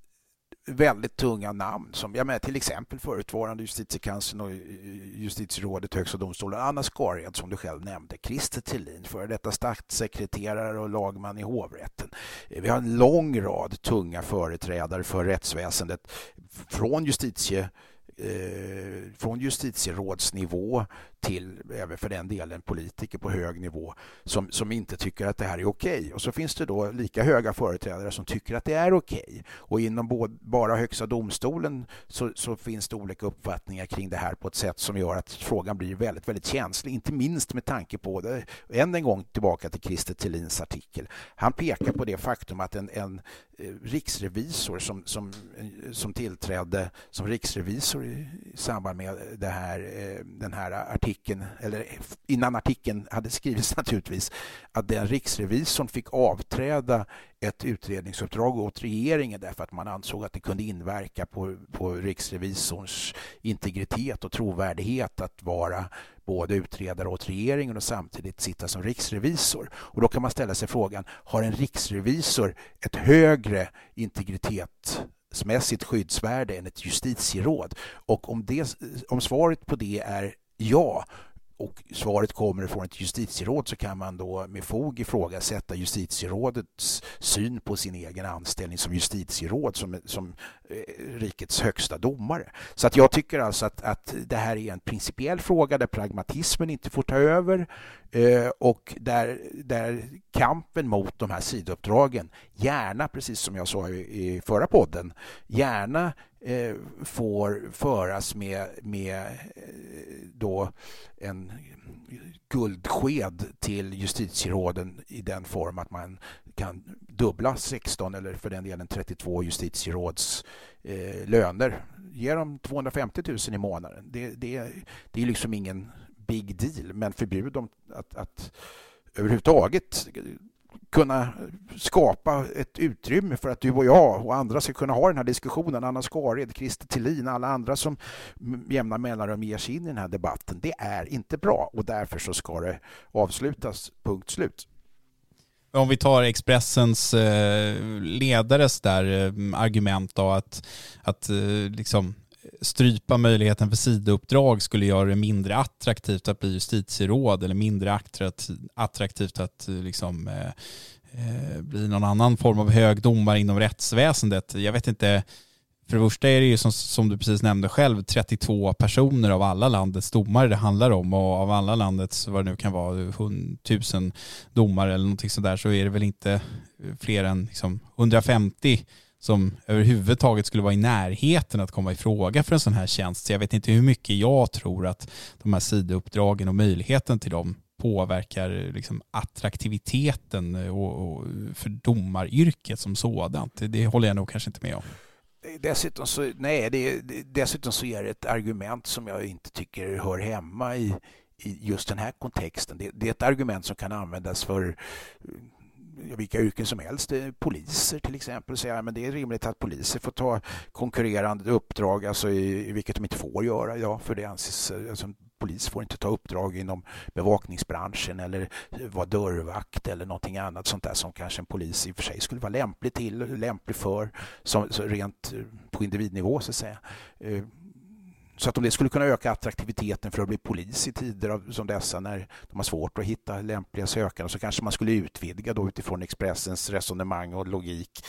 väldigt tunga namn som jag menar, till exempel förutvarande justitiekanslern och eh, justitierådet Högsta domstolen Anna Skared som du själv nämnde, Christer Thelin, före detta statssekreterare och lagman i hovrätten. Eh, vi har en lång rad tunga företrädare för rättsväsendet från justitie eh, från justitierådsnivå till, även för den delen, politiker på hög nivå som, som inte tycker att det här är okej. Okay. Och så finns det då lika höga företrädare som tycker att det är okej. Okay. Och inom både, bara Högsta domstolen så, så, finns det olika uppfattningar kring det här på ett sätt som gör att frågan blir väldigt, väldigt känslig. Inte minst med tanke på, det, än en gång tillbaka till Christer Thelins artikel. Han pekar på det faktum att en, en eh, riksrevisor som, som, eh, som tillträdde som riksrevisor i, samband med det här, eh, den här artikeln eller innan artikeln hade skrivits naturligtvis, att den riksrevisorn fick avträda ett utredningsuppdrag åt regeringen därför att man ansåg att det kunde inverka på, på riksrevisorns integritet och trovärdighet att vara både utredare åt regeringen och samtidigt sitta som riksrevisor. Och då kan man ställa sig frågan, har en riksrevisor ett högre integritet integritetsmässigt skyddsvärde än ett justitieråd? Och om, det, om svaret på det är ja och svaret kommer från ett justitieråd så kan man då med fog ifrågasätta justitierådets syn på sin egen anställning som justitieråd som, som eh, rikets högsta domare. Så att jag tycker alltså att, att det här är en principiell fråga där pragmatismen inte får ta över eh, och där, där kampen mot de här sidouppdragen gärna, precis som jag sa i, förra podden, gärna Eh, får föras med, med eh, då en guldsked till justitieråden i den form att man kan dubbla 16 eller för den delen 32 justitieråds eh, löner. Ge dem 250 000 i månaden. Det, det, det är liksom ingen big deal, men förbjud dem att, att överhuvudtaget kunna skapa ett utrymme för att du och jag och andra ska kunna ha den här diskussionen. Anna Skared, Christer Tillin, alla andra som jämna mellanrum ger sig in i den här debatten. Det är inte bra och därför så ska det avslutas, punkt slut. Om vi tar Expressens eh, ledares där eh, argument då att, att eh, liksom strypa möjligheten för sidouppdrag skulle göra det mindre attraktivt att bli justitieråd eller mindre attraktivt att eh, liksom, eh, eh, bli någon annan form av hög domare inom rättsväsendet. Jag vet inte, för det första är det ju som, som, du precis nämnde själv 32 personer av alla landets domare det handlar om och av alla landets, vad det nu kan vara, tusen domare eller någonting sådär så är det väl inte eh, fler än liksom 150 som överhuvudtaget skulle vara i närheten att komma i fråga för en sån här tjänst. Så jag vet inte hur mycket jag tror att de här sidouppdragen och möjligheten till dem påverkar liksom attraktiviteten och, och för domaryrket som sådant. Det håller jag nog kanske inte med om. Dessutom så, nej, det, dessutom så är det ett argument som jag inte tycker hör hemma i, i just den här kontexten. Det, det är ett argument som kan användas för vilka yrken som helst. Eh, poliser till exempel. Säga, men det är rimligt att poliser får ta konkurrerande uppdrag, alltså i, vilket de inte får göra idag. För det anses, eh, alltså, polis får inte ta uppdrag inom bevakningsbranschen eller eh, vara dörrvakt eller någonting annat sånt där som kanske en polis i och för sig skulle vara lämplig till, lämplig för, som, så rent på individnivå så att säga. Så att om det skulle kunna öka attraktiviteten för att bli polis i tider av, som dessa när de har svårt att hitta lämpliga sökande så kanske man skulle utvidga då utifrån Expressens resonemang och logik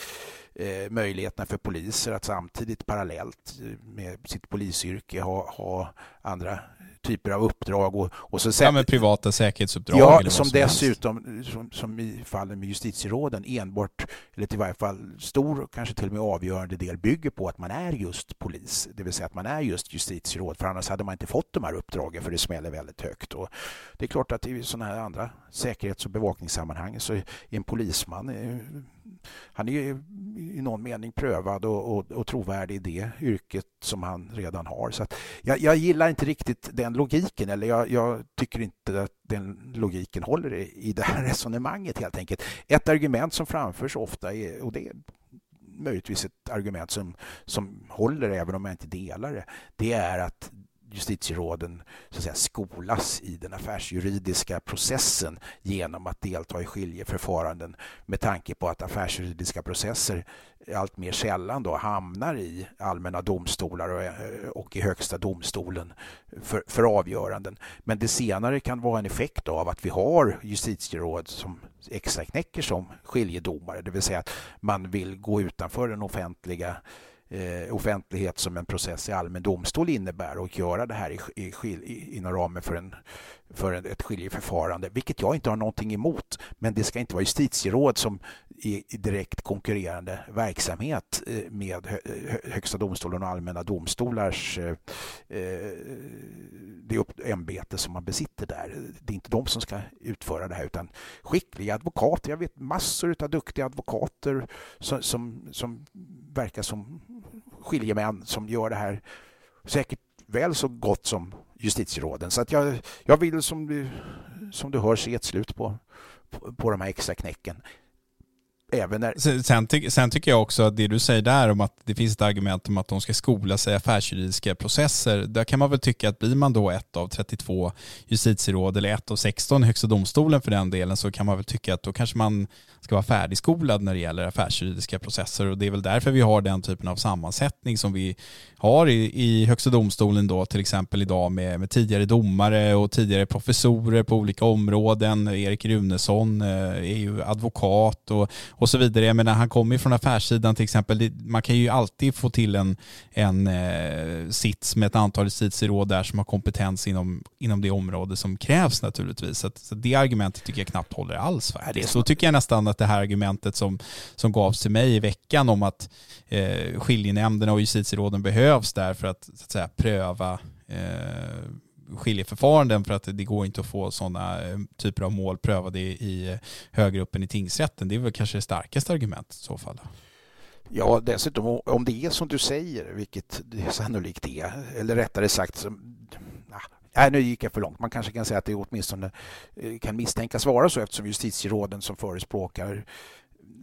eh, möjligheterna för poliser att samtidigt parallellt eh, med sitt polisyrke ha, ha andra typer av uppdrag. Och, och så ja, med privata säkerhetsuppdrag? Ja, som, som dessutom, som, som, i fallen med justitieråden, enbart, eller till varje fall stor och kanske till och med avgörande del bygger på att man är just polis, det vill säga att man är just justitieråd, för annars hade man inte fått de här uppdragen för det smäller väldigt högt. Och det är klart att i sådana här andra säkerhets och bevakningssammanhang så är en polisman eh, han är i någon mening prövad och, och, och trovärdig i det yrket som han redan har. Så jag, jag, gillar inte riktigt den logiken, eller jag, jag, tycker inte att den logiken håller i, i det här resonemanget helt enkelt. Ett argument som framförs ofta, är, och det är möjligtvis ett argument som, som håller även om jag inte delar det, det är att justitieråden så att säga, skolas i den affärsjuridiska processen genom att delta i skiljeförfaranden med tanke på att affärsjuridiska processer allt mer sällan då hamnar i allmänna domstolar och, eh, och i högsta domstolen för, för avgöranden. Men det senare kan vara en effekt av att vi har justitieråd som extraknäcker som skiljedomare, det vill säga att man vill gå utanför den offentliga eh, offentlighet som en process i allmän domstol innebär och göra det här i, i, i, inom ramen för, en, för ett skiljeförfarande, vilket jag inte har någonting emot. Men det ska inte vara justitieråd som i direkt konkurrerande verksamhet eh, med Högsta domstolen och allmänna domstolars eh, eh, det ämbete som man besitter där. Det är inte de som ska utföra det här utan skickliga advokater. Jag vet massor av duktiga advokater som, som, som verkar som skiljemän som gör det här säkert väl så gott som justitieråden. Så att jag, jag vill som du, som du hör se ett slut på, på, på de här extra knäcken även när... Sen, ty sen, tycker jag också att det du säger där om att det finns ett argument om att de ska skola sig i affärsjuridiska processer. Där kan man väl tycka att blir man då ett av 32 justitieråd eller ett av 16 i Högsta domstolen för den delen så kan man väl tycka att då kanske man ska vara färdigskolad när det gäller affärsjuridiska processer och det är väl därför vi har den typen av sammansättning som vi har i, i Högsta domstolen då till exempel idag med, med tidigare domare och tidigare professorer på olika områden. Erik Runesson eh, är ju advokat och och så vidare. Jag menar, han kommer ju från affärssidan till exempel. Man kan ju alltid få till en, en eh, sits med ett antal justitieråd där som har kompetens inom, inom det område som krävs naturligtvis. Så, att, så det argumentet tycker jag knappt håller alls faktiskt. Så tycker jag nästan att det här argumentet som, som gavs till mig i veckan om att eh, skiljenämnderna och justitieråden behövs där för att, så att säga, pröva eh, skiljeförfaranden för att det går inte att få sådana eh, typer av mål prövade i eh, högre upp än i tingsrätten. Det är väl kanske det starkaste argumentet i så fall. Ja, dessutom om det är som du säger, vilket det sannolikt är, eller rättare sagt, Nej, nu gick jag för långt. Man kanske kan säga att det åtminstone eh, kan misstänkas vara så eftersom justitieråden som förespråkar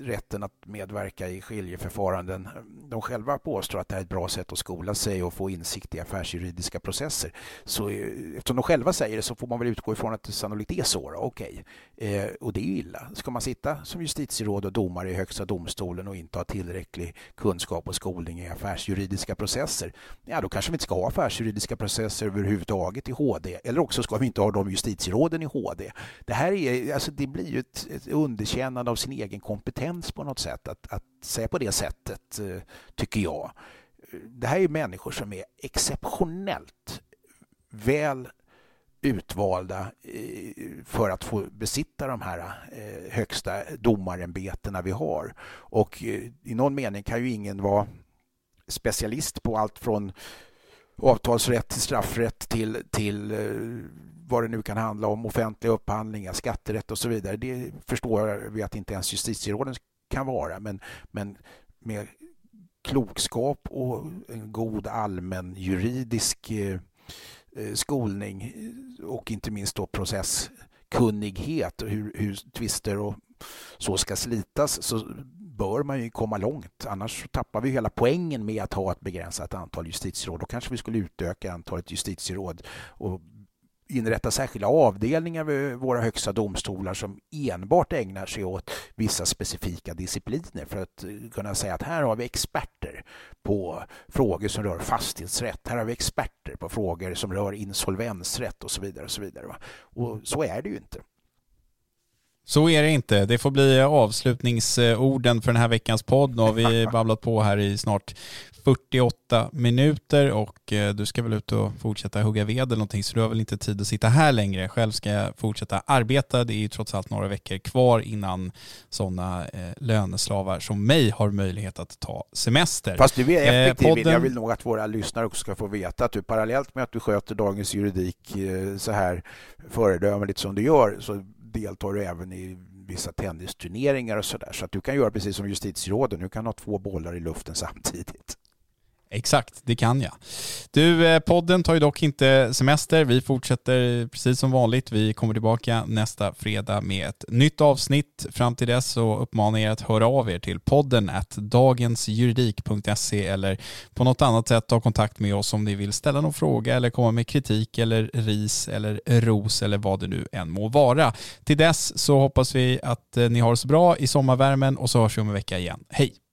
rätten att medverka i skiljeförfaranden. De själva påstår att det är ett bra sätt att skola sig och få insikt i affärsjuridiska processer. Så eh, eftersom de själva säger det så får man väl utgå ifrån att det sannolikt är så. Okej, okay. eh, och det är ju illa. Ska man sitta som justitieråd och domare i Högsta domstolen och inte ha tillräcklig kunskap och skolning i affärsjuridiska processer, ja då kanske vi inte ska ha affärsjuridiska processer överhuvudtaget i HD. Eller också ska vi inte ha de justitieråden i HD. Det här är, alltså det blir ju ett, ett underkännande av sin egen kompetens kompetens på något sätt att, att säga på det sättet, eh, tycker jag. Det här är människor som är exceptionellt väl utvalda eh, för att få besitta de här eh, högsta domarämbetena vi har. Och i någon mening kan ju ingen vara specialist på allt från avtalsrätt till straffrätt till, till eh, vad det nu kan handla om, offentliga upphandlingar, skatterätt och så vidare. Det förstår vi att inte ens justitieråden kan vara, men, men med klokskap och en god allmän juridisk eh, eh, skolning och inte minst då processkunnighet och hur, hur tvister och så ska slitas så bör man ju komma långt. Annars tappar vi hela poängen med att ha ett begränsat antal justitieråd. Då kanske vi skulle utöka antalet justitieråd och inrätta särskilda avdelningar vid våra högsta domstolar som enbart ägnar sig åt vissa specifika discipliner för att kunna säga att här har vi experter på frågor som rör fastighetsrätt. Här har vi experter på frågor som rör insolvensrätt och så vidare. Och så, vidare. Och så är det ju inte. Så är det inte. Det får bli avslutningsorden för den här veckans podd. Nu har vi babblat på här i snart 48 minuter och eh, du ska väl ut och fortsätta hugga ved eller någonting så du har väl inte tid att sitta här längre. Själv ska jag fortsätta arbeta. Det är ju trots allt några veckor kvar innan sådana eh, löneslavar som mig har möjlighet att ta semester. Fast du är eh, effektiv. Eh, podden... Jag vill nog att våra lyssnare också ska få veta att du parallellt med att du sköter dagens juridik eh, så här föredömligt som du gör så deltar du även i vissa tennisturneringar och sådär. Så att du kan göra precis som justitieråden, du kan ha två bollar i luften samtidigt. Exakt, det kan jag. Du, eh, podden tar ju dock inte semester. Vi fortsätter precis som vanligt. Vi kommer tillbaka nästa fredag med ett nytt avsnitt. Fram till dess så uppmanar jag er att höra av er till podden at dagensjuridik.se eller på något annat sätt ta kontakt med oss om ni vill ställa någon fråga eller komma med kritik eller ris eller ros eller vad det nu än må vara. Till dess så hoppas vi att eh, ni har det så bra i sommarvärmen och så hörs vi om en vecka igen. Hej!